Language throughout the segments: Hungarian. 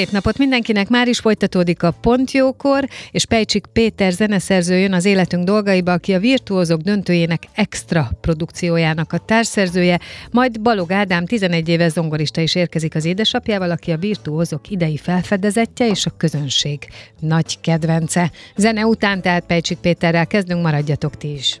Szép napot mindenkinek, már is folytatódik a Pontjókor, és Pejcsik Péter zeneszerző jön az életünk dolgaiba, aki a Virtuózok döntőjének extra produkciójának a társszerzője, majd Balog Ádám 11 éves zongorista is érkezik az édesapjával, aki a Virtuózok idei felfedezetje és a közönség nagy kedvence. Zene után tehát Pejcsik Péterrel kezdünk, maradjatok ti is.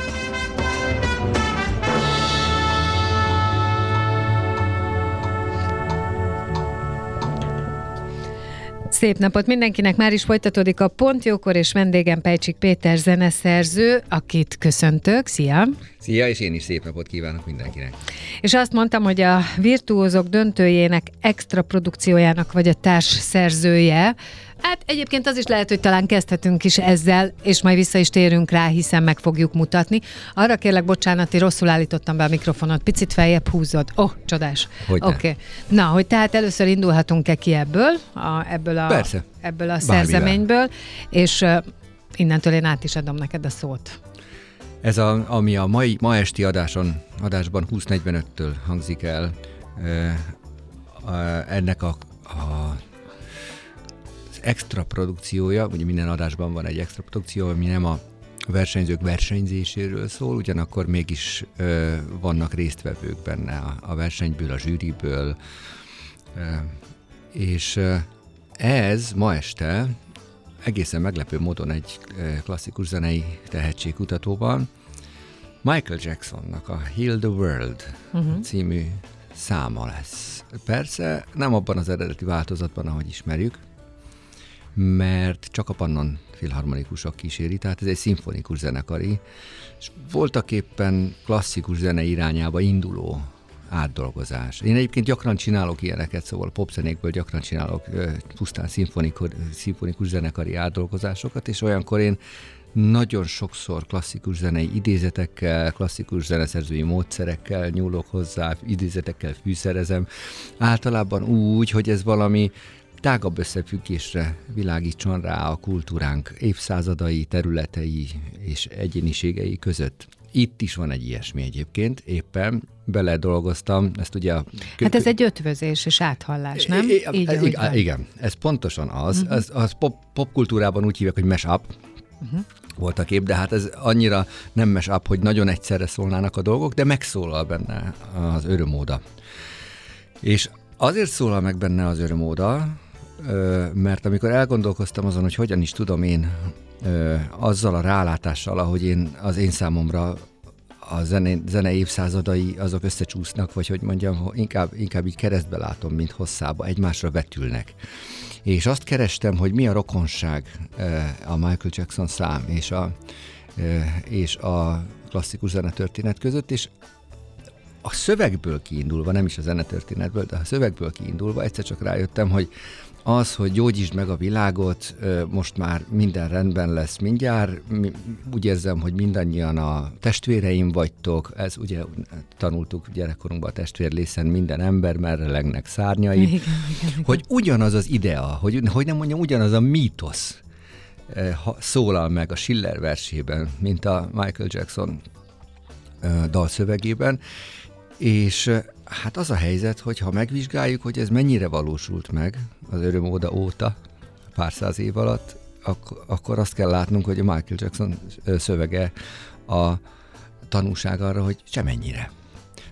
Szép napot mindenkinek, már is folytatódik a Pontjókor, és vendégem Pejcsik Péter zeneszerző, akit köszöntök. Szia! Szia, és én is szép napot kívánok mindenkinek. És azt mondtam, hogy a Virtuózok döntőjének extra produkciójának vagy a társ szerzője, Hát egyébként az is lehet, hogy talán kezdhetünk is ezzel, és majd vissza is térünk rá, hiszen meg fogjuk mutatni. Arra kérlek, bocsánat, rosszul állítottam be a mikrofonot, picit feljebb húzod. Ó, oh, csodás. Oké. Okay. Na, hogy tehát először indulhatunk-e ki ebből, a, ebből a, Persze. ebből a szerzeményből, és uh, innentől én át is adom neked a szót. Ez, a, ami a mai, ma esti adáson, adásban 2045-től hangzik el, ennek a, a extra produkciója, ugye minden adásban van egy extra produkció, ami nem a versenyzők versenyzéséről szól, ugyanakkor mégis ö, vannak résztvevők benne a, a versenyből, a zsűriből, ö, és ö, ez ma este egészen meglepő módon egy klasszikus zenei tehetségkutatóban Michael Jacksonnak a Heal the World uh-huh. című száma lesz. Persze nem abban az eredeti változatban, ahogy ismerjük, mert csak a Pannon filharmonikusok kíséri, tehát ez egy szimfonikus zenekari, és voltak éppen klasszikus zene irányába induló átdolgozás. Én egyébként gyakran csinálok ilyeneket, szóval popzenékből gyakran csinálok pusztán szimfonikus, zenekari átdolgozásokat, és olyankor én nagyon sokszor klasszikus zenei idézetekkel, klasszikus zeneszerzői módszerekkel nyúlok hozzá, idézetekkel fűszerezem. Általában úgy, hogy ez valami tágabb összefüggésre világítson rá a kultúránk évszázadai, területei és egyéniségei között. Itt is van egy ilyesmi egyébként, éppen beledolgoztam, ezt ugye a... Hát ez egy ötvözés és áthallás, nem? I- Így, I- igen, ez pontosan az. Uh-huh. Az, az pop, popkultúrában úgy hívják, hogy mashup, uh-huh. volt a kép, de hát ez annyira nem mashup, hogy nagyon egyszerre szólnának a dolgok, de megszólal benne az örömóda. És azért szólal meg benne az örömóda, mert amikor elgondolkoztam azon, hogy hogyan is tudom én azzal a rálátással, ahogy én az én számomra a zene, zene évszázadai azok összecsúsznak, vagy hogy mondjam, inkább, inkább így keresztbe látom, mint hosszába, egymásra vetülnek. És azt kerestem, hogy mi a rokonság a Michael Jackson szám és a, és a klasszikus zenetörténet között, és a szövegből kiindulva, nem is a zenetörténetből, de a szövegből kiindulva egyszer csak rájöttem, hogy az, hogy gyógyítsd meg a világot, most már minden rendben lesz mindjárt. Úgy érzem, hogy mindannyian a testvéreim vagytok, ez ugye tanultuk gyerekkorunkban a testvérlészen, minden ember merre legnek szárnyai, igen, igen, igen. hogy ugyanaz az idea, hogy, hogy nem mondjam, ugyanaz a mítosz szólal meg a Schiller versében, mint a Michael Jackson dalszövegében, és Hát az a helyzet, hogy ha megvizsgáljuk, hogy ez mennyire valósult meg az örömóda óta, pár száz év alatt, ak- akkor azt kell látnunk, hogy a Michael Jackson szövege a tanúság arra, hogy semennyire.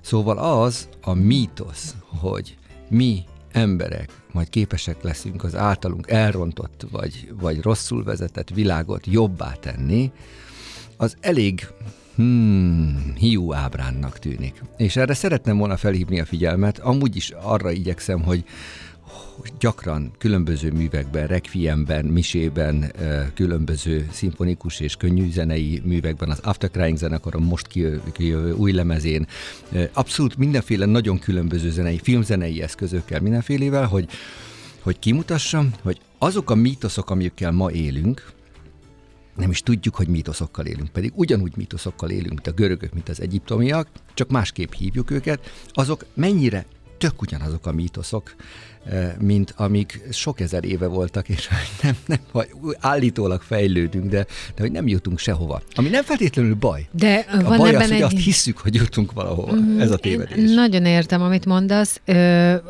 Szóval az a mítosz, hogy mi emberek majd képesek leszünk az általunk elrontott vagy, vagy rosszul vezetett világot jobbá tenni, az elég hmm, hiú ábránnak tűnik. És erre szeretném volna felhívni a figyelmet, amúgy is arra igyekszem, hogy gyakran különböző művekben, requiemben, misében, különböző szimfonikus és könnyű zenei művekben, az After Crying zenekarom most kijövő új lemezén, abszolút mindenféle nagyon különböző zenei, filmzenei eszközökkel, mindenfélével, hogy, hogy kimutassam, hogy azok a mítoszok, amikkel ma élünk, nem is tudjuk, hogy mítoszokkal élünk, pedig ugyanúgy mítoszokkal élünk, mint a görögök, mint az egyiptomiak, csak másképp hívjuk őket, azok mennyire tök ugyanazok a mítoszok, eh, mint amik sok ezer éve voltak, és nem, nem, állítólag fejlődünk, de, de hogy nem jutunk sehova. Ami nem feltétlenül baj. De a van baj ebben az, hogy egy... azt hisszük, hogy jutunk valahova. Mm, Ez a tévedés. Én nagyon értem, amit mondasz,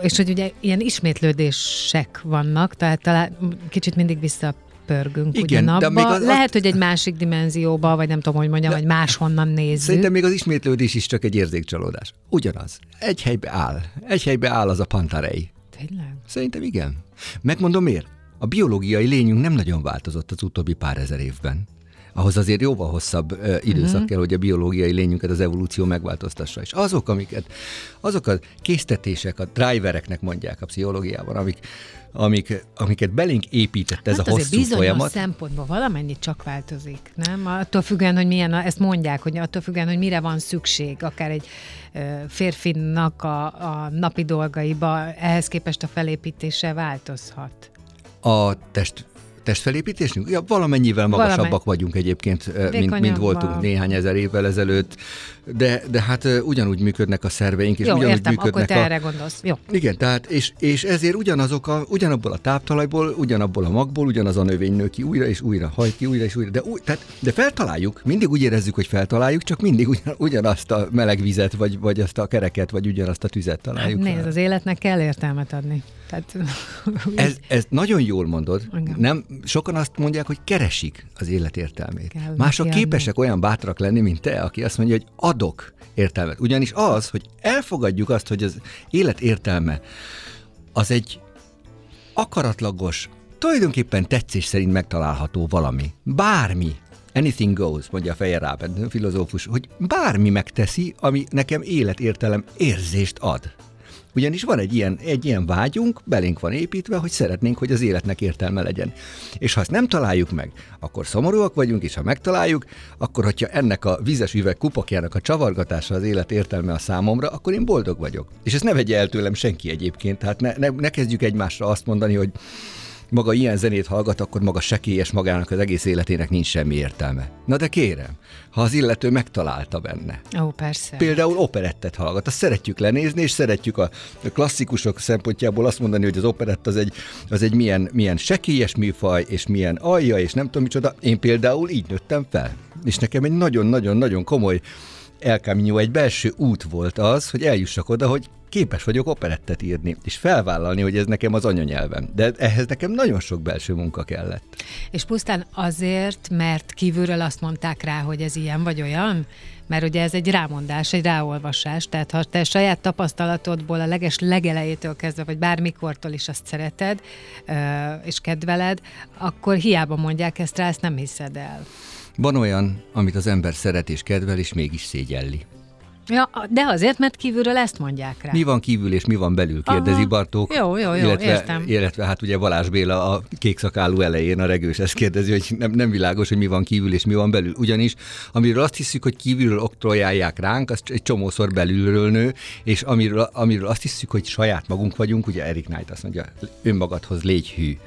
és hogy ugye ilyen ismétlődések vannak, tehát talán kicsit mindig vissza pörgünk Igen, ugyanabba. De még az, Lehet, hogy egy másik dimenzióba, vagy nem tudom, hogy mondjam, vagy máshonnan nézzük. Szerintem még az ismétlődés is csak egy érzékcsalódás. Ugyanaz. Egy helybe áll. Egy helybe áll az a pantarei. Tényleg? Szerintem igen. Megmondom miért. A biológiai lényünk nem nagyon változott az utóbbi pár ezer évben ahhoz azért jóval hosszabb uh, időszak uh-huh. kell, hogy a biológiai lényünket az evolúció megváltoztassa. És azok, amiket, azok a késztetések, a drivereknek mondják a pszichológiában, amik, amik, amiket belénk épített ez hát a hosszú bizonyos folyamat. szempontból valamennyit csak változik, nem? Attól függően, hogy milyen, ezt mondják, hogy attól függően, hogy mire van szükség, akár egy férfinak a, a napi dolgaiba, ehhez képest a felépítése változhat. A test testfelépítésünk? Ja, valamennyivel magasabbak Valamely. vagyunk egyébként, mint, mint voltunk néhány ezer évvel ezelőtt, de, de hát ugyanúgy működnek a szerveink, és Jó, ugyanúgy értem, működnek akkor te a... erre gondolsz. Jó. Igen, tehát, és, és ezért ugyanazok a, ugyanabból a táptalajból, ugyanabból a magból, ugyanaz a növény nő ki újra és újra, hajt ki újra és újra, de, új, tehát, de feltaláljuk, mindig úgy érezzük, hogy feltaláljuk, csak mindig ugyan, ugyanazt a meleg vizet, vagy, vagy azt a kereket, vagy ugyanazt a tüzet találjuk. Hát nézd, az életnek kell értelmet adni. Tehát... ez, ez nagyon jól mondod. Nem, sokan azt mondják, hogy keresik az élet értelmét. Kell Mások jönni. képesek olyan bátrak lenni, mint te, aki azt mondja, hogy adok értelmet. Ugyanis az, hogy elfogadjuk azt, hogy az élet értelme az egy akaratlagos, tulajdonképpen tetszés szerint megtalálható valami. Bármi. Anything goes, mondja a Fejer Ráben, filozófus, hogy bármi megteszi, ami nekem életértelem érzést ad. Ugyanis van egy ilyen, egy ilyen vágyunk, belénk van építve, hogy szeretnénk, hogy az életnek értelme legyen. És ha ezt nem találjuk meg, akkor szomorúak vagyunk, és ha megtaláljuk, akkor, hogyha ennek a vizes üveg kupakjának a csavargatása az élet értelme a számomra, akkor én boldog vagyok. És ezt ne vegye el tőlem senki egyébként. Tehát ne, ne, ne kezdjük egymásra azt mondani, hogy maga ilyen zenét hallgat, akkor maga sekélyes magának az egész életének nincs semmi értelme. Na de kérem, ha az illető megtalálta benne. Ó, persze. Például operettet hallgat, azt szeretjük lenézni, és szeretjük a klasszikusok szempontjából azt mondani, hogy az operett az egy, az egy milyen, milyen sekélyes műfaj, és milyen alja, és nem tudom micsoda. Én például így nőttem fel. És nekem egy nagyon-nagyon-nagyon komoly El Camino, egy belső út volt az, hogy eljussak oda, hogy képes vagyok operettet írni, és felvállalni, hogy ez nekem az anyanyelvem. De ehhez nekem nagyon sok belső munka kellett. És pusztán azért, mert kívülről azt mondták rá, hogy ez ilyen vagy olyan? Mert ugye ez egy rámondás, egy ráolvasás, tehát ha te saját tapasztalatodból a leges legelejétől kezdve, vagy bármikortól is azt szereted, és kedveled, akkor hiába mondják ezt rá, ezt nem hiszed el. Van olyan, amit az ember szeret és kedvel, és mégis szégyelli. Ja, de azért, mert kívülről ezt mondják rá. Mi van kívül és mi van belül, kérdezi Aha. Bartók. Jó, jó, jó, illetve, értem. Illetve hát ugye Balázs Béla a kékszakálú elején a regős ezt kérdezi, hogy nem, nem világos, hogy mi van kívül és mi van belül. Ugyanis, amiről azt hiszük, hogy kívülről oktrojálják ránk, az egy csomószor belülről nő, és amiről, amiről azt hiszük, hogy saját magunk vagyunk, ugye Erik Knight azt mondja, önmagadhoz légy hű.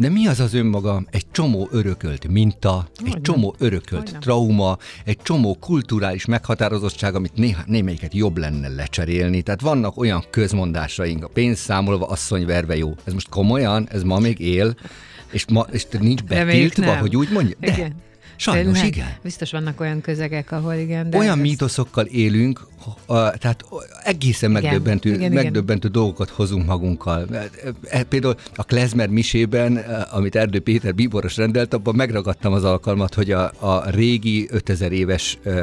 De mi az az önmaga? Egy csomó örökölt minta, egy Hogyne. csomó örökölt Hogyne. trauma, egy csomó kulturális meghatározottság, amit néha, némelyiket jobb lenne lecserélni. Tehát vannak olyan közmondásaink, a pénz számolva asszony verve jó. Ez most komolyan, ez ma még él, és, ma, és nincs betiltva, hogy úgy mondja? De, Igen. Sajnos Tényleg? igen. Biztos vannak olyan közegek, ahol igen. De Olyan ez- mítoszokkal élünk, tehát egészen Igen, megdöbbentő, igen, igen. megdöbbentő dolgokat hozunk magunkkal. E, e, Például a Klezmer misében, e, amit Erdő Péter bíboros rendelt, abban megragadtam az alkalmat, hogy a, a régi 5000 éves ö,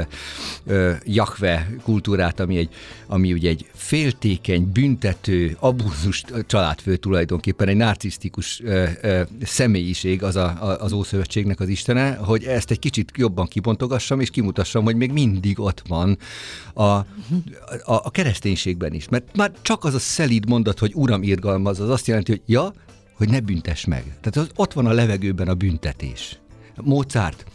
ö, Jakve kultúrát, ami, egy, ami ugye egy féltékeny, büntető, abúzus családfő tulajdonképpen, egy narcisztikus ö, ö, személyiség az a, a, az Ószövetségnek az istene, hogy ezt egy kicsit jobban kibontogassam, és kimutassam, hogy még mindig ott van a, a, a kereszténységben is. Mert már csak az a szelíd mondat, hogy Uram irgalmaz, az azt jelenti, hogy ja, hogy ne büntess meg. Tehát az, ott van a levegőben a büntetés. Mozart,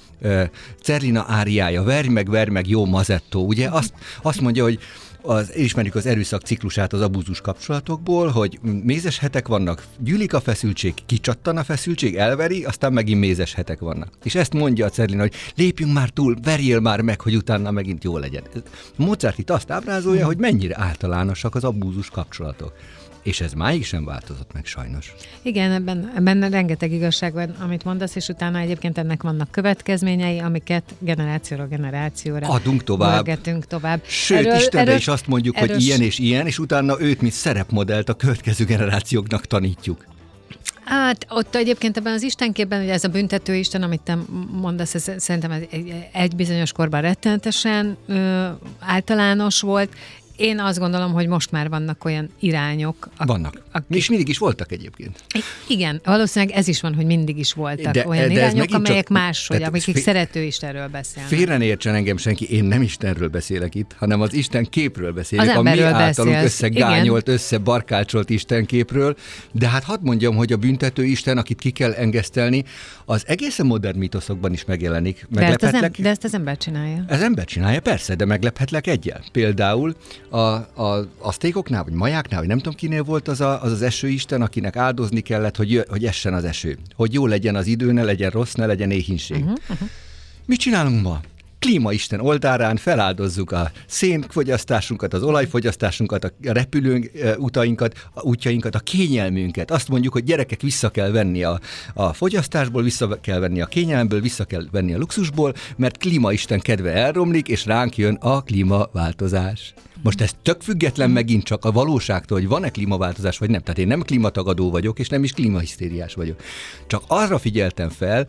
Cerlina áriája, verj meg, verj meg, jó mazettó, ugye? Azt, azt mondja, hogy az, ismerjük az erőszak ciklusát az abúzus kapcsolatokból, hogy mézes hetek vannak, gyűlik a feszültség, kicsattan a feszültség, elveri, aztán megint mézes hetek vannak. És ezt mondja a Cerlina, hogy lépjünk már túl, verjél már meg, hogy utána megint jó legyen. Mozart itt azt ábrázolja, hogy mennyire általánosak az abúzus kapcsolatok. És ez máig sem változott meg sajnos. Igen, ebben, ebben rengeteg igazság van, amit mondasz, és utána egyébként ennek vannak következményei, amiket generációra generációra Adunk tovább. Tovább. Sőt, erről, Istenre is azt mondjuk, erről, hogy ilyen és ilyen, és utána őt, mint szerepmodellt a következő generációknak tanítjuk. Hát ott egyébként ebben az istenképben, ugye ez a büntető isten, amit te mondasz, ez szerintem egy, egy bizonyos korban rettenetesen ö, általános volt, én azt gondolom, hogy most már vannak olyan irányok. Ak- vannak. Akik... És mindig is voltak egyébként. Igen, valószínűleg ez is van, hogy mindig is voltak de, olyan de irányok, amelyek csak, máshogy, fél... szerető Istenről beszélnek. Félre ne értsen engem senki, én nem Istenről beszélek itt, hanem az Isten képről beszélek. Az a mi általunk összegányolt, összebarkácsolt Isten képről. De hát hadd mondjam, hogy a büntető Isten, akit ki kell engesztelni, az egészen modern mítoszokban is megjelenik. De ezt, em- de ezt az ember csinálja. Ez ember csinálja, persze, de meglephetlek egyel. Például a, a aztékoknál, vagy majáknál, vagy nem tudom kinél volt az, a, az az esőisten, akinek áldozni kellett, hogy, hogy essen az eső. Hogy jó legyen az idő, ne legyen rossz, ne legyen éhínség. Uh-huh, uh-huh. Mit csinálunk ma? Klímaisten oltárán feláldozzuk a szénfogyasztásunkat, az olajfogyasztásunkat, a repülő utainkat, a útjainkat, a kényelmünket. Azt mondjuk, hogy gyerekek vissza kell venni a, a fogyasztásból, vissza kell venni a kényelemből, vissza kell venni a luxusból, mert klímaisten kedve elromlik, és ránk jön a klímaváltozás. Most ez tök független megint csak a valóságtól, hogy van-e klímaváltozás, vagy nem. Tehát én nem klímatagadó vagyok, és nem is klímahisztériás vagyok. Csak arra figyeltem fel,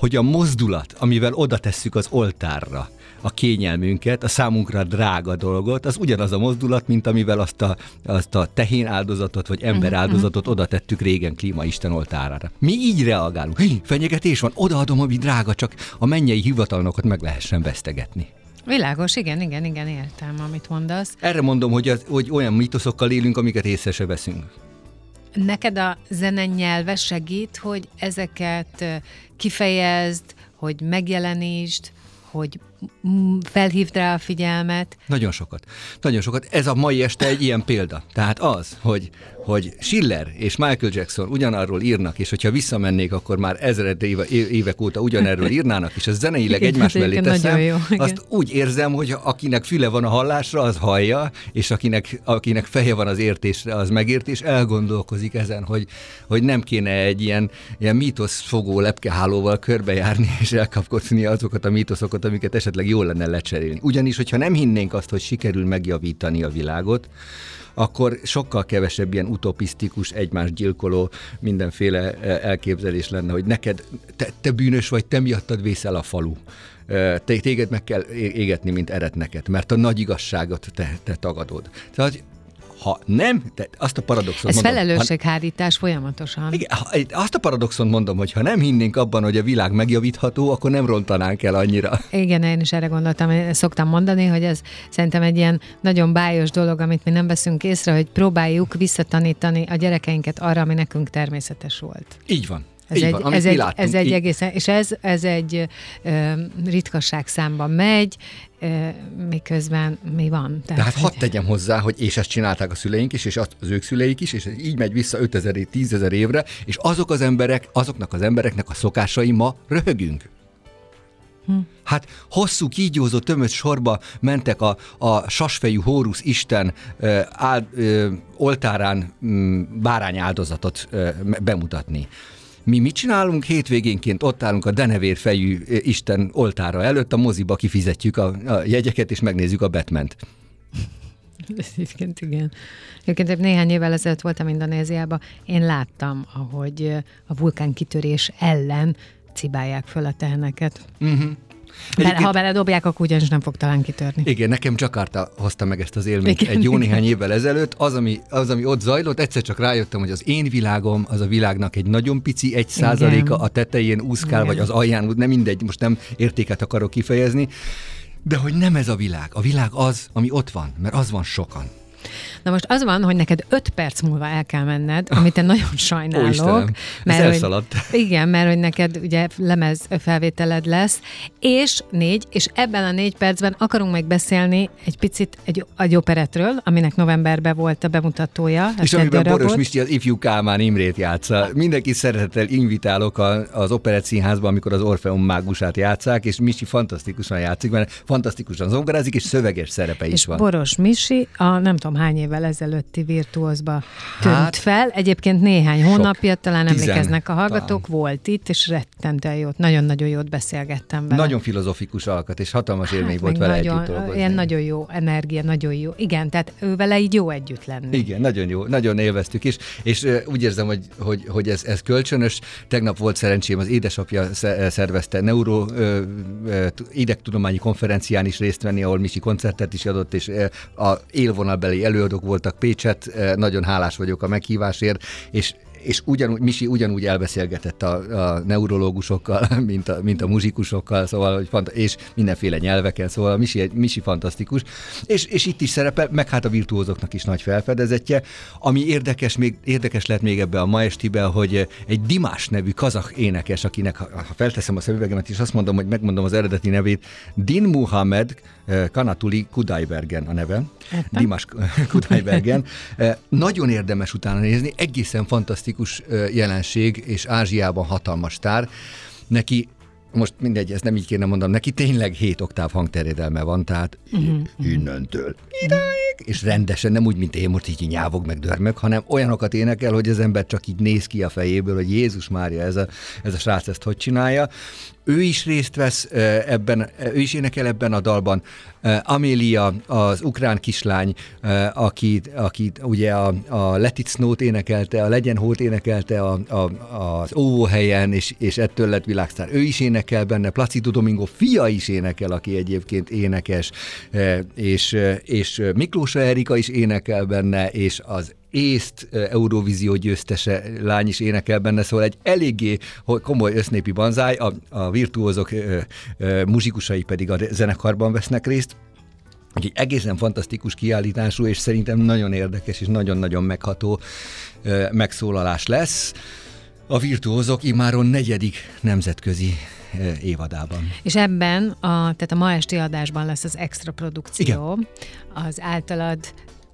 hogy a mozdulat, amivel oda tesszük az oltárra a kényelmünket, a számunkra drága dolgot, az ugyanaz a mozdulat, mint amivel azt a, azt a tehén áldozatot, vagy ember áldozatot oda tettük régen klímaisten oltárára. Mi így reagálunk. Hé, fenyegetés van, odaadom, ami drága, csak a mennyei hivatalnokat meg lehessen vesztegetni. Világos, igen, igen, igen, értem, amit mondasz. Erre mondom, hogy, az, hogy olyan mitoszokkal élünk, amiket észre se veszünk. Neked a zene nyelve segít, hogy ezeket kifejezd, hogy megjelenítsd, hogy felhívd rá a figyelmet. Nagyon sokat. Nagyon sokat. Ez a mai este egy ilyen példa. Tehát az, hogy, hogy Schiller és Michael Jackson ugyanarról írnak, és hogyha visszamennék, akkor már ezred éve, évek óta ugyanerről írnának, és ez zeneileg igen, egymás mellé teszem, jó, azt úgy érzem, hogy akinek füle van a hallásra, az hallja, és akinek, akinek feje van az értésre, az megért, és elgondolkozik ezen, hogy, hogy nem kéne egy ilyen, ilyen mítosz fogó lepkehálóval körbejárni, és elkapkodni azokat a mítoszokat, amiket esetleg jól lenne lecserélni. Ugyanis, hogyha nem hinnénk azt, hogy sikerül megjavítani a világot, akkor sokkal kevesebb ilyen utopisztikus, egymást gyilkoló mindenféle elképzelés lenne, hogy neked, te, te bűnös vagy, te miattad vészel a falu. Te, téged meg kell égetni, mint eretneket, mert a nagy igazságot te, te tagadod. Tehát ha nem, de azt a paradoxon Ez mondom, felelősséghárítás ha, folyamatosan. Igen, azt a paradoxon mondom, hogy ha nem hinnénk abban, hogy a világ megjavítható, akkor nem rontanánk el annyira. Igen, én is erre gondoltam, szoktam mondani, hogy ez szerintem egy ilyen nagyon bájos dolog, amit mi nem veszünk észre, hogy próbáljuk visszatanítani a gyerekeinket arra, ami nekünk természetes volt. Így van. Ez Így egy, van, ez, egy, láttunk, ez egy egészen, és ez, ez egy ö, ritkaság számban megy, ö, miközben mi van. Tehát, Tehát hadd tegyem hozzá, hogy és ezt csinálták a szüleink is, és az, az ők szüleik is, és így megy vissza 5000 év, 10 ezer évre, és azok az emberek, azoknak az embereknek a szokásai ma röhögünk. Hm. Hát hosszú, kígyózó, tömött sorba mentek a, a sasfejű Hórusz Isten ö, áld, ö, oltárán m, bárány áldozatot ö, bemutatni Mi mit csinálunk? Hétvégénként ott állunk a denevér fejű Isten oltára előtt, a moziba kifizetjük a, a jegyeket, és megnézzük a Batman-t. Egyébként igen. Egyébként néhány évvel ezelőtt voltam Indonéziában, én láttam, ahogy a vulkánkitörés ellen cibálják föl a teheneket. Uh-huh. Bele, ha beledobják, akkor ugyanis nem fog talán kitörni. Igen, nekem Jakarta hozta meg ezt az élményt igen, egy jó igen. néhány évvel ezelőtt. Az ami, az, ami ott zajlott, egyszer csak rájöttem, hogy az én világom, az a világnak egy nagyon pici, egy százaléka a tetején úszkál, igen. vagy az alján, nem mindegy, most nem értéket akarok kifejezni, de hogy nem ez a világ. A világ az, ami ott van, mert az van sokan. Na most az van, hogy neked öt perc múlva el kell menned, amit én nagyon sajnálok. Ó, Istenem, mert hogy, igen, mert hogy neked ugye lemez felvételed lesz, és négy, és ebben a négy percben akarunk meg beszélni egy picit egy, egy operetről, aminek novemberben volt a bemutatója. És amiben darabot. Boros Misti az ifjú Kálmán Imrét játsza. Mindenki szeretettel invitálok a, az Operett Színházba, amikor az Orfeum mágusát játszák, és Misti fantasztikusan játszik, mert fantasztikusan zongorázik, és szöveges szerepe és is van. Boros Misi, a nem tudom hány év évvel ezelőtti virtuózba tűnt hát, fel. Egyébként néhány hónapja, talán tizen, emlékeznek a hallgatók, talán. volt itt, és rettentően jót, nagyon-nagyon jót beszélgettem vele. Nagyon filozofikus alkat, és hatalmas élmény hát, volt vele nagyon, együtt dolgozni. Ilyen nagyon jó energia, nagyon jó. Igen, tehát ő vele így jó együtt lenni. Igen, nagyon jó, nagyon élveztük is, és uh, úgy érzem, hogy, hogy, hogy ez, ez kölcsönös. Tegnap volt szerencsém, az édesapja szervezte neuro uh, uh, idegtudományi konferencián is részt venni, ahol Misi koncertet is adott, és a élvonalbeli előadók voltak Pécset, eh, nagyon hálás vagyok a meghívásért, és és ugyanúgy, Misi ugyanúgy elbeszélgetett a, a neurológusokkal, mint a, mint a muzsikusokkal, szóval, hogy fant- és mindenféle nyelveken, szóval Misi, Misi fantasztikus. És, és itt is szerepel, meg hát a virtuózoknak is nagy felfedezetje. Ami érdekes, még, érdekes lehet még ebbe a ma estiben, hogy egy Dimás nevű kazak énekes, akinek, ha felteszem a szemüvegemet, és azt mondom, hogy megmondom az eredeti nevét, Din Muhammed Kanatuli Kudaibergen a neve. Dimas Kudaibergen. Eh, nagyon érdemes utána nézni, egészen fantasztikus fantasztikus jelenség, és Ázsiában hatalmas tár. Neki most mindegy, ezt nem így kéne mondanom, neki tényleg 7 oktáv hangterjedelme van, tehát uh-huh. innentől idáig, és rendesen, nem úgy, mint én most így nyávog meg dörmök, hanem olyanokat énekel, hogy az ember csak így néz ki a fejéből, hogy Jézus Mária, ez a, ez a srác ezt hogy csinálja. Ő is részt vesz ebben, ő is énekel ebben a dalban. Amélia, az ukrán kislány, aki, aki ugye a, a Let It Snow-t énekelte, a Legyen Hót énekelte a, a, az óvóhelyen, és, és ettől lett világsztár. Ő is énekel benne, Placido Domingo fia is énekel, aki egyébként énekes, és, és Miklós Erika is énekel benne, és az észt Eurovízió győztese lány is énekel benne, szóval egy eléggé komoly össznépi banzáj, a, a virtuózok muzsikusai pedig a zenekarban vesznek részt, Úgyhogy egészen fantasztikus kiállítású, és szerintem nagyon érdekes és nagyon-nagyon megható megszólalás lesz. A virtuózok imáron negyedik nemzetközi évadában. És ebben, a, tehát a ma esti adásban lesz az extra produkció, Igen. az általad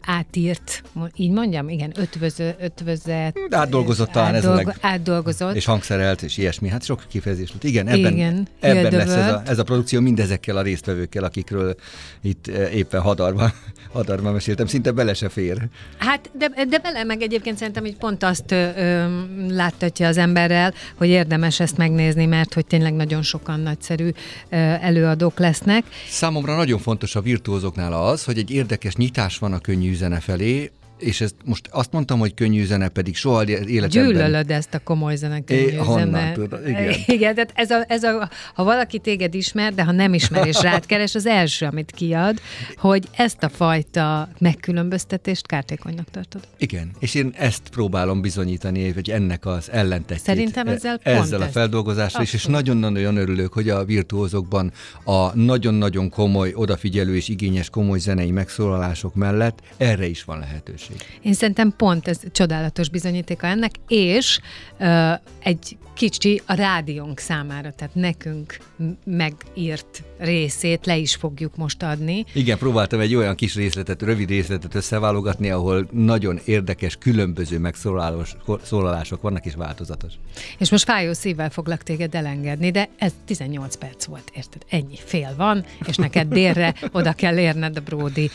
átírt, így mondjam, igen, ötvöző, ötvözet. Átdolgozott talán átdolgo, ez a leg... Átdolgozott. És hangszerelt, és ilyesmi. Hát sok kifejezés volt. Igen, ebben, igen, ebben lesz ez a, ez a produkció mindezekkel a résztvevőkkel, akikről itt éppen hadarban, hadarban meséltem. Szinte bele se fér. Hát, de, de bele meg egyébként szerintem így pont azt ö, ö, láttatja az emberrel, hogy érdemes ezt megnézni, mert hogy tényleg nagyon sokan nagyszerű ö, előadók lesznek. Számomra nagyon fontos a virtuózoknál az, hogy egy érdekes nyitás van a könnyű zene felé, és ezt most azt mondtam, hogy könnyű zene, pedig soha életemben... Gyűlölöd ezt a komoly zene, könnyű é, zene. Tudod, igen. igen, tehát ez a, ez a, ha valaki téged ismer, de ha nem ismer és rád keres, az első, amit kiad, hogy ezt a fajta megkülönböztetést kártékonynak tartod. Igen, és én ezt próbálom bizonyítani, hogy ennek az ellentetjét. Szerintem ezzel pont Ezzel a feldolgozással is, és nagyon-nagyon örülök, hogy a virtuózokban a nagyon-nagyon komoly, odafigyelő és igényes komoly zenei megszólalások mellett erre is van lehetőség lehetőség. Én szerintem pont ez csodálatos bizonyítéka ennek, és uh, egy kicsi a rádiónk számára, tehát nekünk megírt részét le is fogjuk most adni. Igen, próbáltam egy olyan kis részletet, rövid részletet összeválogatni, ahol nagyon érdekes, különböző megszólalások vannak, és változatos. És most fájó szívvel foglak téged elengedni, de ez 18 perc volt, érted? Ennyi fél van, és neked délre oda kell érned a Bródi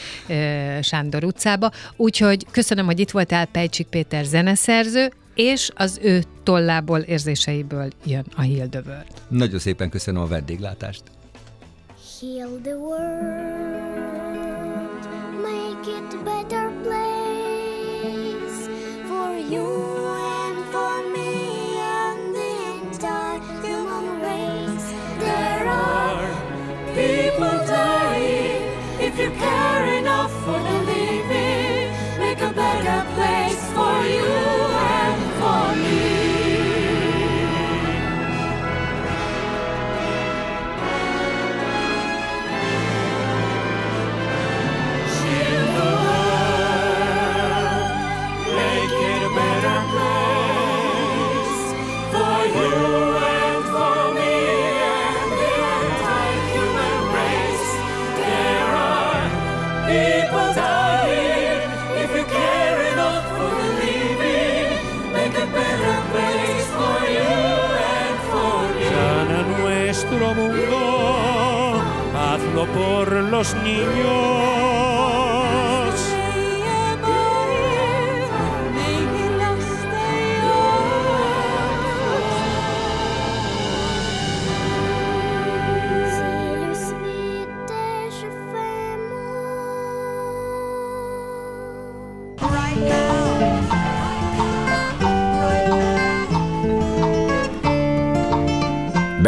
Sándor utcába. Úgyhogy köszönöm, hogy itt voltál, Pejcsik Péter zeneszerző, és az ő tollából, érzéseiből jön a Heal the World. Nagyon szépen köszönöm a vendéglátást. Heal the world, por los niños.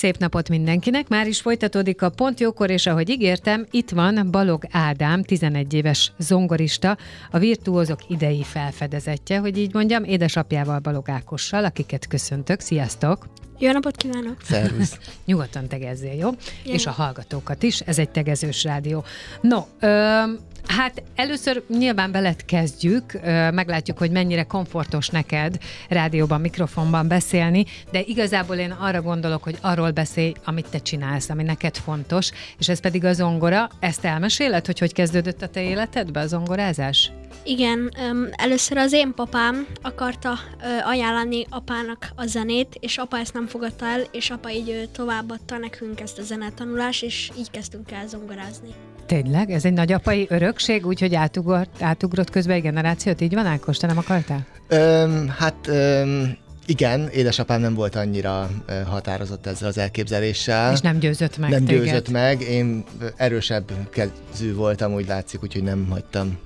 Szép napot mindenkinek! Már is folytatódik a Pont Jókor, és ahogy ígértem, itt van Balog Ádám, 11 éves zongorista, a virtuózok idei felfedezetje, hogy így mondjam, édesapjával Balog Ákossal, akiket köszöntök. Sziasztok! Jó napot kívánok! Szervusz. Nyugodtan tegezzél, jó? Jó. És a hallgatókat is, ez egy tegezős rádió. No, öm, hát először nyilván veled kezdjük, meglátjuk, hogy mennyire komfortos neked rádióban, mikrofonban beszélni, de igazából én arra gondolok, hogy arról beszélj, amit te csinálsz, ami neked fontos, és ez pedig a zongora. Ezt elmeséled, hogy hogy kezdődött a te életedbe a zongorázás? Igen, először az én papám akarta ajánlani apának a zenét, és apa ezt nem fogadta el, és apa így továbbadta nekünk ezt a zenetanulás, és így kezdtünk el zongorázni. Tényleg? Ez egy nagyapai örökség, úgyhogy átugrott, átugrott közben egy generációt? Így van, Ákos? Te nem akartál? Öm, hát öm, igen, édesapám nem volt annyira határozott ezzel az elképzeléssel. És nem győzött meg nem téged. győzött meg, én erősebb kezű voltam, úgy látszik, úgyhogy nem hagytam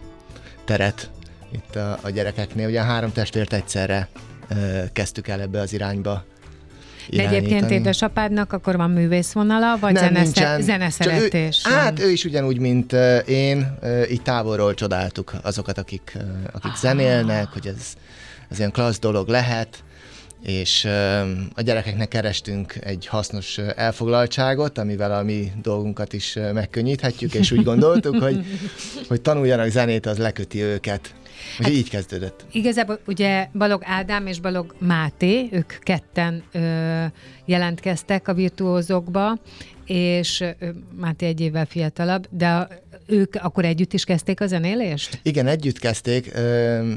teret itt a, a gyerekeknél. Ugye a három testvért egyszerre ö, kezdtük el ebbe az irányba De egyébként édesapádnak akkor van művészvonala, vagy Nem, nincsen. zeneszeretés? Ő, hát ő is ugyanúgy, mint én, így távolról csodáltuk azokat, akik, akik zenélnek, hogy ez, ez ilyen klassz dolog lehet, és a gyerekeknek kerestünk egy hasznos elfoglaltságot, amivel a mi dolgunkat is megkönnyíthetjük, és úgy gondoltuk, hogy, hogy tanuljanak zenét, az leköti őket. Úgyhogy így kezdődött. Igazából ugye Balog Ádám és Balog Máté, ők ketten ö, jelentkeztek a virtuózokba, és ö, Máté egy évvel fiatalabb, de ők akkor együtt is kezdték a zenélést? Igen, együtt kezdték, ö,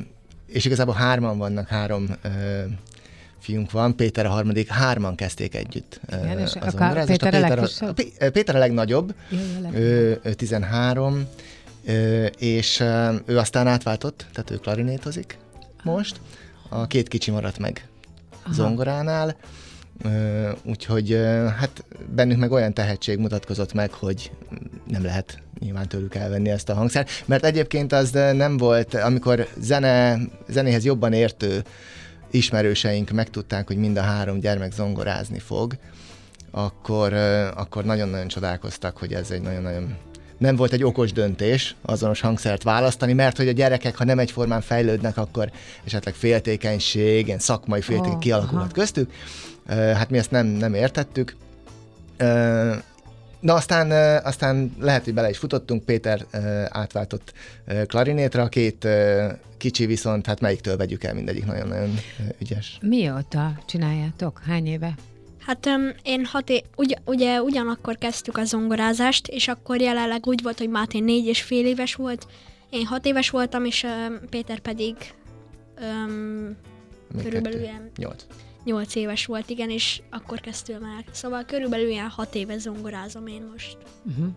és igazából hárman vannak, három ö, fiunk van, Péter a harmadik, hárman kezdték együtt. Igen, és a a. Péter a a, legkisebb? a, Pé- Péter a legnagyobb, ő, ő 13, ö, és ő aztán átváltott, tehát ő klarinétozik most. A két kicsi maradt meg Aha. zongoránál, úgyhogy hát bennünk meg olyan tehetség mutatkozott meg, hogy nem lehet nyilván tőlük elvenni ezt a hangszert, mert egyébként az nem volt, amikor zene, zenéhez jobban értő ismerőseink megtudták, hogy mind a három gyermek zongorázni fog, akkor, akkor nagyon-nagyon csodálkoztak, hogy ez egy nagyon-nagyon nem volt egy okos döntés azonos hangszert választani, mert hogy a gyerekek, ha nem egyformán fejlődnek, akkor esetleg féltékenység, ilyen szakmai féltékenység Ó, kialakulhat aha. köztük. Hát mi ezt nem, nem értettük. Na aztán, aztán lehet, hogy bele is futottunk, Péter átváltott klarinétra, a két kicsi viszont, hát melyiktől vegyük el, mindegyik nagyon-nagyon ügyes. Mióta csináljátok? Hány éve? Hát öm, én hat é- ugy- ugye ugyanakkor kezdtük a zongorázást, és akkor jelenleg úgy volt, hogy Máté négy és fél éves volt, én hat éves voltam, és öm, Péter pedig öm, Még körülbelül kettő. ilyen Nyolc. Nyolc éves volt, igen, és akkor kezdtünk el. Szóval körülbelül ilyen hat éve zongorázom én most. Uh-huh.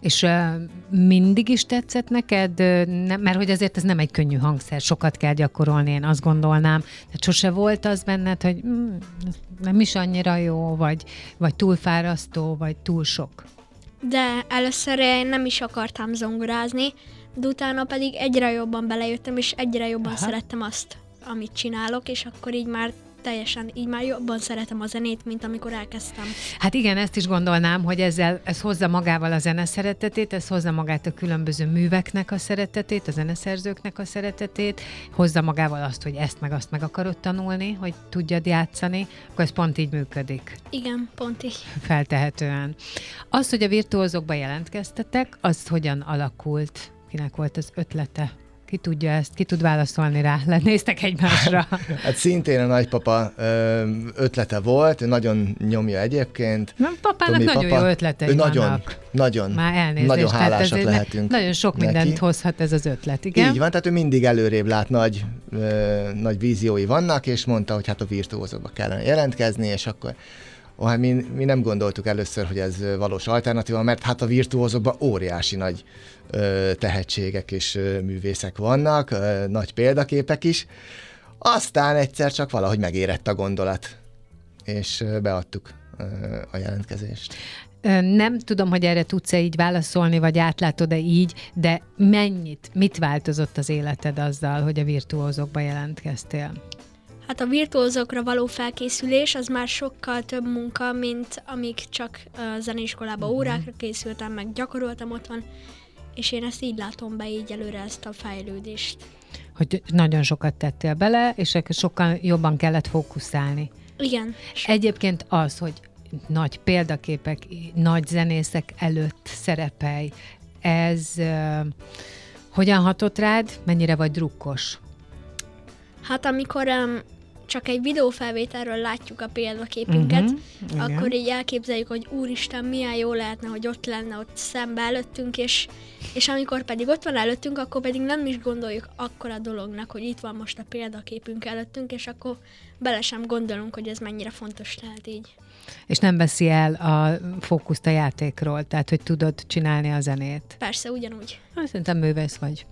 És uh, mindig is tetszett neked? Nem, mert hogy azért ez nem egy könnyű hangszer, sokat kell gyakorolni, én azt gondolnám. Tehát sose volt az benned, hogy mm, nem is annyira jó, vagy, vagy túl fárasztó, vagy túl sok. De először én nem is akartam zongorázni, de utána pedig egyre jobban belejöttem, és egyre jobban. Aha. szerettem azt, amit csinálok, és akkor így már teljesen, így már jobban szeretem a zenét, mint amikor elkezdtem. Hát igen, ezt is gondolnám, hogy ezzel ez hozza magával a zene szeretetét, ez hozza magát a különböző műveknek a szeretetét, a zeneszerzőknek a szeretetét, hozza magával azt, hogy ezt meg azt meg akarod tanulni, hogy tudjad játszani, akkor ez pont így működik. Igen, pont így. feltehetően. Az, hogy a virtuózokba jelentkeztetek, az hogyan alakult? Kinek volt az ötlete? Ki tudja ezt? Ki tud válaszolni rá? Lenéztek egymásra? Hát szintén a nagypapa ötlete volt, ő nagyon nyomja egyébként. Nem, papának Tomi nagyon papa, jó ötletei ő nagyon, vannak. nagyon, Már elnézést. nagyon hálásak ez lehetünk Nagyon sok neki. mindent hozhat ez az ötlet, igen? Így van, tehát ő mindig előrébb lát, nagy, ö, nagy víziói vannak, és mondta, hogy hát a virtuózokba kellene jelentkezni, és akkor Ó, hát mi, mi nem gondoltuk először, hogy ez valós alternatíva, mert hát a virtuózokban óriási nagy tehetségek és művészek vannak, nagy példaképek is. Aztán egyszer csak valahogy megérett a gondolat, és beadtuk a jelentkezést. Nem tudom, hogy erre tudsz-e így válaszolni, vagy átlátod-e így, de mennyit, mit változott az életed azzal, hogy a virtuózokba jelentkeztél? Hát a virtuózokra való felkészülés az már sokkal több munka, mint amíg csak a zeneiskolába Mhm. órákra készültem, meg gyakoroltam otthon, és én ezt így látom be így előre ezt a fejlődést. Hogy nagyon sokat tettél bele, és sokkal jobban kellett fókuszálni. Igen, Egyébként az, hogy nagy példaképek, nagy zenészek előtt szerepelj, ez uh, hogyan hatott rád? Mennyire vagy drukkos? hát amikor um, csak egy videófelvételről látjuk a példaképünket, uh-huh, igen. akkor így elképzeljük, hogy úristen, milyen jó lehetne, hogy ott lenne ott szembe előttünk, és, és amikor pedig ott van előttünk, akkor pedig nem is gondoljuk akkora dolognak, hogy itt van most a példaképünk előttünk, és akkor bele sem gondolunk, hogy ez mennyire fontos lehet így. És nem veszi el a fókuszt a játékról, tehát hogy tudod csinálni a zenét. Persze, ugyanúgy. Hát, Szerintem művész vagy.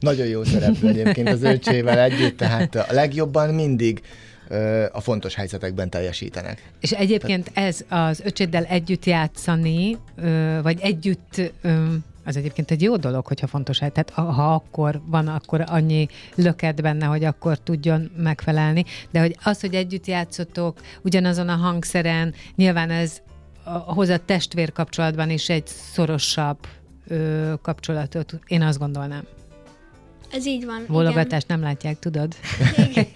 Nagyon jó szereplő egyébként az öccsével együtt, tehát a legjobban mindig a fontos helyzetekben teljesítenek. És egyébként ez az öcséddel együtt játszani, vagy együtt, az egyébként egy jó dolog, hogyha fontos hely. Tehát ha- akkor van, akkor annyi löked benne, hogy akkor tudjon megfelelni. De hogy az, hogy együtt játszotok, ugyanazon a hangszeren, nyilván ez a- hoz a testvér kapcsolatban is egy szorosabb kapcsolatot, én azt gondolnám. Ez így van. Bólogatást nem látják, tudod?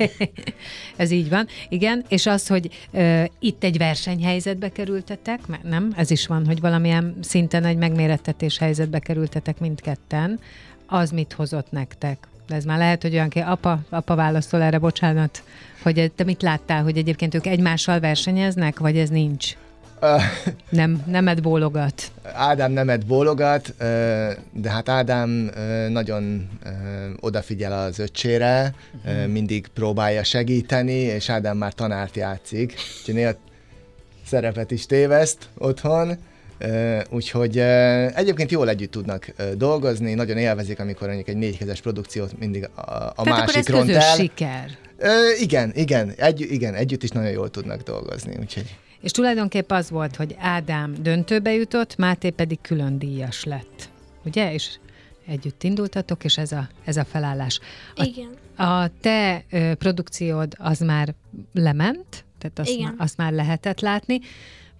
Ez így van. Igen, és az, hogy ö, itt egy versenyhelyzetbe kerültetek, mert nem, ez is van, hogy valamilyen szinten egy megmérettetés helyzetbe kerültetek mindketten, az mit hozott nektek? De ez már lehet, hogy olyan ki, apa, apa válaszol erre, bocsánat, hogy te mit láttál, hogy egyébként ők egymással versenyeznek, vagy ez nincs? Nem, nemed bólogat. Ádám nemet bólogat, de hát Ádám nagyon odafigyel az öccsére, ö, mindig próbálja segíteni, és Ádám már tanárt játszik, úgyhogy néha szerepet is téveszt otthon, úgyhogy egyébként jól együtt tudnak dolgozni, nagyon élvezik, amikor mondjuk egy négykezes produkciót mindig a, a Tehát másik ront el. siker. Ö, igen, igen, egy, igen, együtt is nagyon jól tudnak dolgozni, úgyhogy És tulajdonképp az volt, hogy Ádám döntőbe jutott, Máté pedig külön díjas lett. Ugye? És együtt indultatok, és ez a, ez a felállás. A, Igen. a te ö, produkciód az már lement, tehát azt, Igen. már, azt már lehetett látni.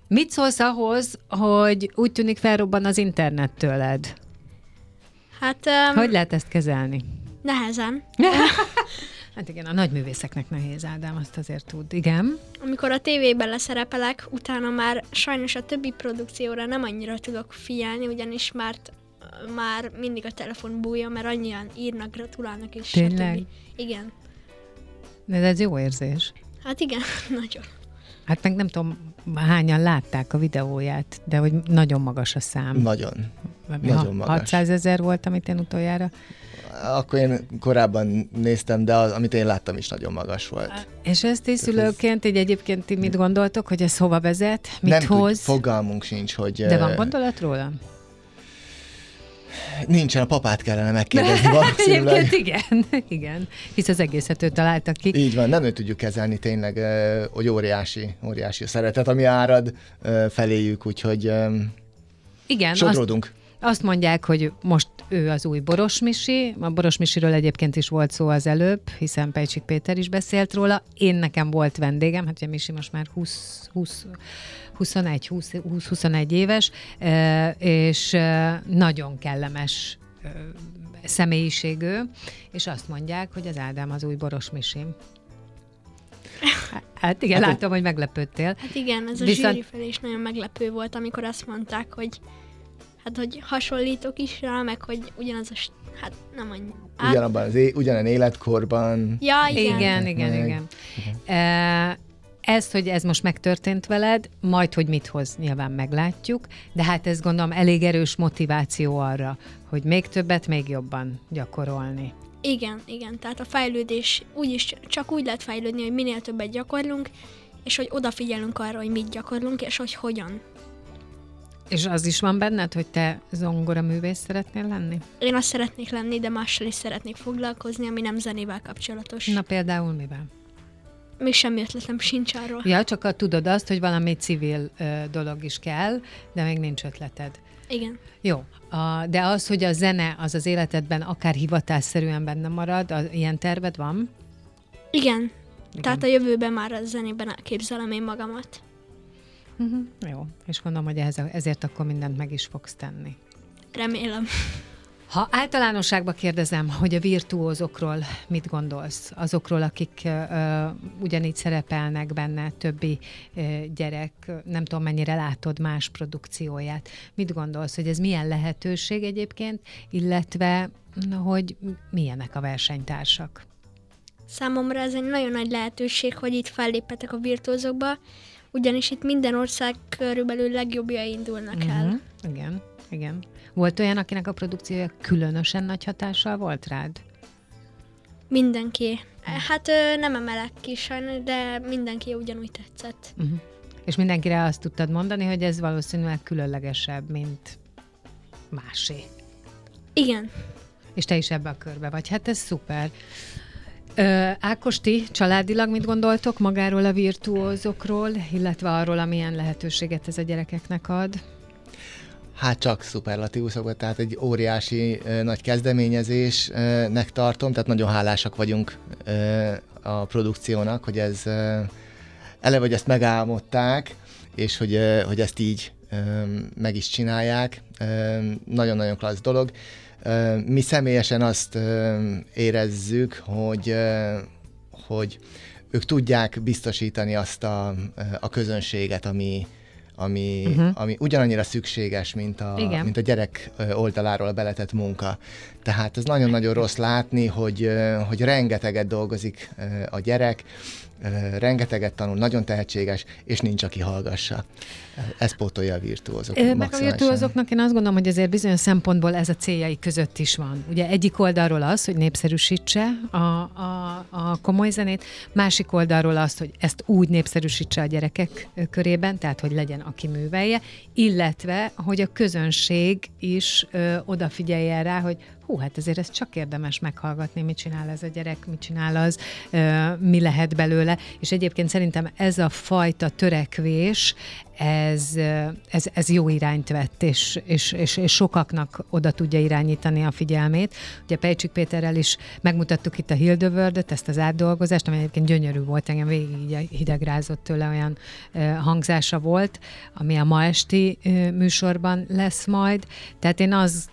Mit szólsz ahhoz, hogy úgy tűnik felrobban az internet tőled? Hát um, Hogy lehet ezt kezelni? nehezen. Hát igen, a nagy művészeknek nehéz, Ádám, azt azért tud. Igen. Amikor a tévében leszerepelek, utána már sajnos a többi produkcióra nem annyira tudok figyelni, ugyanis már már mindig a telefon bújja, mert annyian írnak, gratulálnak és Tényleg? stb. Igen. De ez jó érzés. Hát igen, nagyon. Hát meg nem tudom, hányan látták a videóját, de hogy nagyon magas a szám. Nagyon. Valami nagyon ha- magas. 600 ezer volt, amit én utoljára. Akkor én korábban néztem, de az, amit én láttam is nagyon magas volt. És ezt ti szülőként, így egyébként ti mit gondoltok, hogy ez hova vezet, mit nem tud, hoz? fogalmunk sincs, hogy... De van gondolat róla? Nincsen, a papát kellene megkérdezni valószínűleg. Egyébként igen, igen. Hisz az egészet ő találta ki. Így van, nem ő tudjuk kezelni tényleg, hogy óriási, óriási a szeretet, ami árad feléjük, úgyhogy Igen, sodródunk. azt mondják, hogy most ő az új Boros Misi. A Boros Misiről egyébként is volt szó az előbb, hiszen Pejcsik Péter is beszélt róla. Én nekem volt vendégem, hát ugye Misi most már 20, 20 21, 20, 20-21 éves, és nagyon kellemes személyiségű, és azt mondják, hogy az Ádám az új Boros Misi. Hát igen, Hát, látom, hogy meglepődtél. Hát igen, ez a Viszont... zsűri felé is nagyon meglepő volt, amikor azt mondták, hogy hát, hogy hasonlítok is rá, meg hogy ugyanaz a, hát nem annyi. Át... Ugyanabban az é- ugyanen életkorban. Ja, igen. Igen, igen, Meg- igen. E, ezt, hogy ez most megtörtént veled, majd, hogy mit hoz, nyilván meglátjuk, de hát ez gondolom elég erős motiváció arra, hogy még többet, még jobban gyakorolni. Igen, igen. Tehát a fejlődés úgyis csak úgy lehet fejlődni, hogy minél többet gyakorlunk, és hogy odafigyelünk arra, hogy mit gyakorlunk, és hogy hogyan. És az is van benned, hogy te zongora művész szeretnél lenni? Én azt szeretnék lenni, de mással is szeretnék foglalkozni, ami nem zenével kapcsolatos. Na például mivel? Még semmi ötletem sincs arról. Ja, csak a, tudod azt, hogy valami civil ö, dolog is kell, de még nincs ötleted. Igen. Jó, a, de az, hogy a zene az az életedben akár hivatásszerűen benne marad, az, ilyen terved van? Igen. Igen. Tehát a jövőben már a zenében elképzelem én magamat. Uh-huh. Jó, és gondolom, hogy ehhez, ezért akkor mindent meg is fogsz tenni. Remélem. Ha általánosságban kérdezem, hogy a virtuózokról mit gondolsz, azokról, akik ö, ugyanígy szerepelnek benne, többi ö, gyerek, nem tudom mennyire látod más produkcióját, mit gondolsz, hogy ez milyen lehetőség egyébként, illetve hogy milyenek a versenytársak? Számomra ez egy nagyon nagy lehetőség, hogy itt felléphetek a virtuózokba, ugyanis itt minden ország körülbelül legjobbjai indulnak el. Mhm, Igen, igen. Volt olyan, akinek a produkciója különösen nagy hatással volt rád? Mindenki. Hát ö, nem emelek ki sajnos, de mindenki ugyanúgy tetszett. Uh-huh. És mindenkire azt tudtad mondani, hogy ez valószínűleg különlegesebb, mint másé. Igen. És te is ebbe a körbe vagy. Hát ez szuper. Ö, Ákos, ti családilag mit gondoltok magáról a virtuózokról, illetve arról, amilyen lehetőséget ez a gyerekeknek ad? Hát csak szuperlatívuszokban, tehát egy óriási nagy kezdeményezésnek tartom, tehát nagyon hálásak vagyunk a produkciónak, hogy ez eleve, hogy ezt megálmodták, és hogy, hogy ezt így meg is csinálják. Nagyon-nagyon klassz dolog. Mi személyesen azt érezzük, hogy, hogy ők tudják biztosítani azt a, a közönséget, ami, ami, uh-huh. ami ugyanannyira szükséges, mint a, Igen. mint a gyerek oldaláról beletett munka. Tehát ez nagyon-nagyon rossz látni, hogy, hogy rengeteget dolgozik a gyerek, rengeteget tanul, nagyon tehetséges, és nincs, aki hallgassa. Ez pótolja a virtuózok. Ö, Meg a virtuózoknak én azt gondolom, hogy azért bizonyos szempontból ez a céljai között is van. Ugye egyik oldalról az, hogy népszerűsítse a, a, a komoly zenét, másik oldalról az, hogy ezt úgy népszerűsítse a gyerekek körében, tehát hogy legyen aki művelje, illetve, hogy a közönség is ö, odafigyeljen rá, hogy hú, hát ezért ez csak érdemes meghallgatni, mit csinál ez a gyerek, mit csinál az, mi lehet belőle, és egyébként szerintem ez a fajta törekvés, ez, ez, ez jó irányt vett, és, és, és, és sokaknak oda tudja irányítani a figyelmét. Ugye Pejcsik Péterrel is megmutattuk itt a Hildövördöt, ezt az átdolgozást, ami egyébként gyönyörű volt, engem végig hidegrázott tőle, olyan hangzása volt, ami a ma esti műsorban lesz majd. Tehát én azt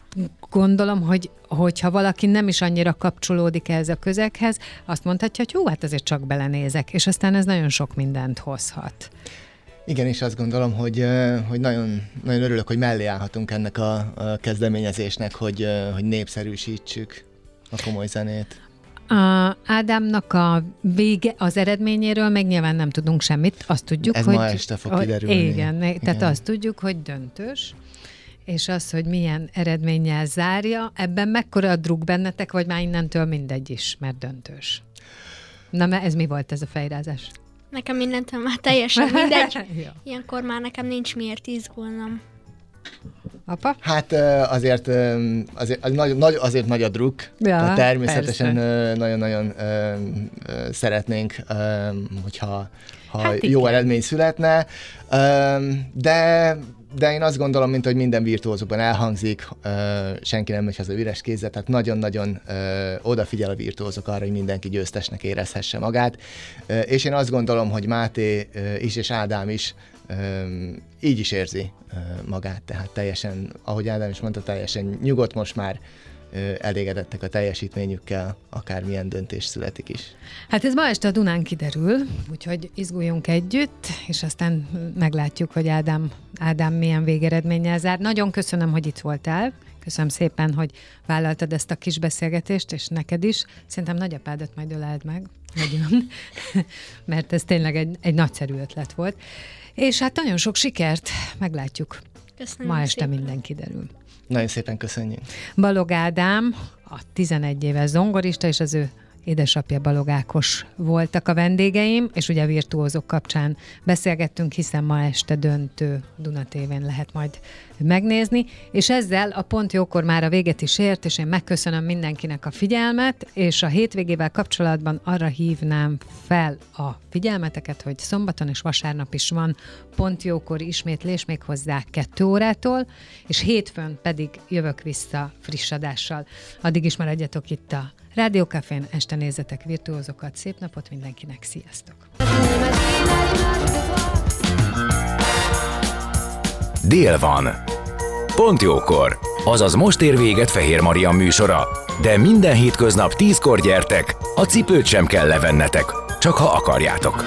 gondolom, hogy hogyha valaki nem is annyira kapcsolódik ehhez a közeghez, azt mondhatja, hogy jó, hát azért csak belenézek, és aztán ez nagyon sok mindent hozhat. Igen, és azt gondolom, hogy, hogy nagyon, nagyon örülök, hogy mellé állhatunk ennek a, a kezdeményezésnek, hogy, hogy népszerűsítsük a komoly zenét. A Ádámnak a vége, az eredményéről még nyilván nem tudunk semmit. Azt tudjuk, Ez hogy... ma este fog kiderülni. Igen, igen, tehát azt tudjuk, hogy döntős, és az, hogy milyen eredménnyel zárja, ebben mekkora a druk bennetek, vagy már innentől mindegy is, mert döntős. Na, mert ez mi volt ez a fejrázás? Nekem mindentől már teljesen mindegy. ja. Ilyenkor már nekem nincs miért izgulnom. Apa? Hát azért, azért, azért, nagy, azért nagy a druk. Ja, természetesen nagyon-nagyon szeretnénk, hogyha ha hát jó igen. eredmény születne, de de én azt gondolom, mint hogy minden virtuózóban elhangzik, senki nem megy haza üres kézzel, tehát nagyon-nagyon odafigyel a virtuózok arra, hogy mindenki győztesnek érezhesse magát. És én azt gondolom, hogy Máté is és Ádám is így is érzi magát, tehát teljesen, ahogy Ádám is mondta, teljesen nyugodt most már, elégedettek a teljesítményükkel, akármilyen döntés születik is. Hát ez ma este a Dunán kiderül, úgyhogy izguljunk együtt, és aztán meglátjuk, hogy Ádám, Ádám milyen végeredménnyel zár. Nagyon köszönöm, hogy itt voltál. Köszönöm szépen, hogy vállaltad ezt a kis beszélgetést, és neked is. Szerintem nagyapádat majd öleld meg, nagyon, mert ez tényleg egy, egy nagyszerű ötlet volt. És hát nagyon sok sikert, meglátjuk. Köszönöm Ma este szépen. minden kiderül. Nagyon szépen köszönjük. Balog Ádám, a 11 éves zongorista, és az ő édesapja Balog Ákos voltak a vendégeim, és ugye a virtuózok kapcsán beszélgettünk, hiszen ma este döntő Dunatévén lehet majd megnézni, és ezzel a pont jókor már a véget is ért, és én megköszönöm mindenkinek a figyelmet, és a hétvégével kapcsolatban arra hívnám fel a figyelmeteket, hogy szombaton és vasárnap is van pont jókor ismétlés még hozzá kettő órától, és hétfőn pedig jövök vissza friss adással. Addig is maradjatok itt a Rádiókafén, este nézzetek virtuózokat, szép napot mindenkinek, sziasztok! Dél van. Pont jókor. Azaz most ér véget Fehér Maria műsora. De minden hétköznap tízkor gyertek, a cipőt sem kell levennetek, csak ha akarjátok.